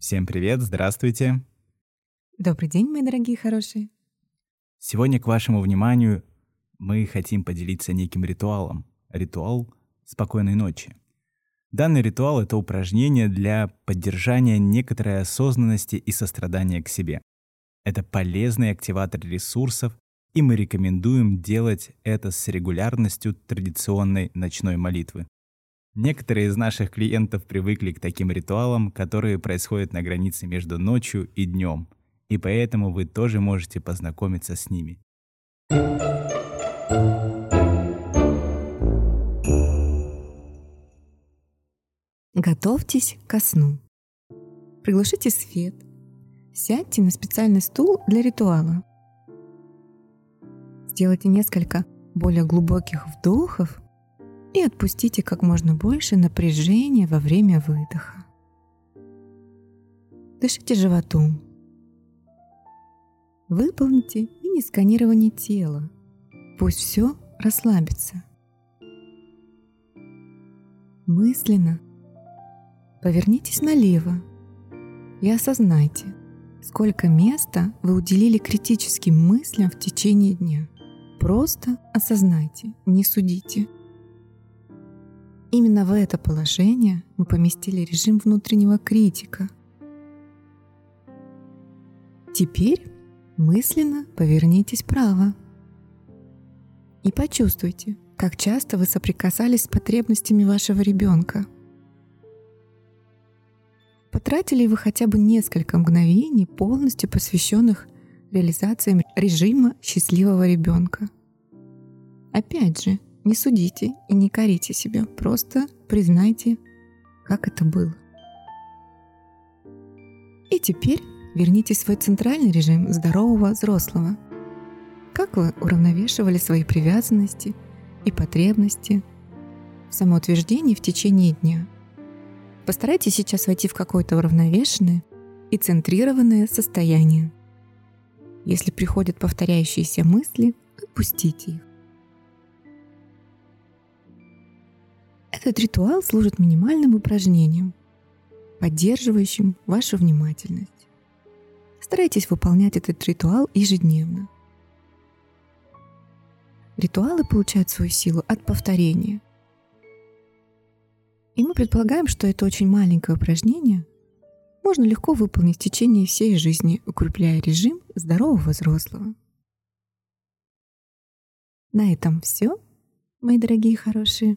Всем привет, здравствуйте. Добрый день, мои дорогие хорошие. Сегодня к вашему вниманию мы хотим поделиться неким ритуалом. Ритуал спокойной ночи. Данный ритуал — это упражнение для поддержания некоторой осознанности и сострадания к себе. Это полезный активатор ресурсов, и мы рекомендуем делать это с регулярностью традиционной ночной молитвы. Некоторые из наших клиентов привыкли к таким ритуалам, которые происходят на границе между ночью и днем, и поэтому вы тоже можете познакомиться с ними. Готовьтесь ко сну. Приглушите свет. Сядьте на специальный стул для ритуала. Сделайте несколько более глубоких вдохов и отпустите как можно больше напряжения во время выдоха. Дышите животом. Выполните мини-сканирование тела. Пусть все расслабится. Мысленно повернитесь налево и осознайте, сколько места вы уделили критическим мыслям в течение дня. Просто осознайте, не судите – Именно в это положение мы поместили режим внутреннего критика. Теперь мысленно повернитесь вправо и почувствуйте, как часто вы соприкасались с потребностями вашего ребенка. Потратили вы хотя бы несколько мгновений, полностью посвященных реализации режима счастливого ребенка. Опять же, не судите и не корите себя, просто признайте, как это было. И теперь вернитесь в свой центральный режим здорового взрослого. Как вы уравновешивали свои привязанности и потребности в самоутверждении в течение дня. Постарайтесь сейчас войти в какое-то уравновешенное и центрированное состояние. Если приходят повторяющиеся мысли, отпустите их. Этот ритуал служит минимальным упражнением, поддерживающим вашу внимательность. Старайтесь выполнять этот ритуал ежедневно. Ритуалы получают свою силу от повторения. И мы предполагаем, что это очень маленькое упражнение можно легко выполнить в течение всей жизни, укрепляя режим здорового взрослого. На этом все, мои дорогие хорошие.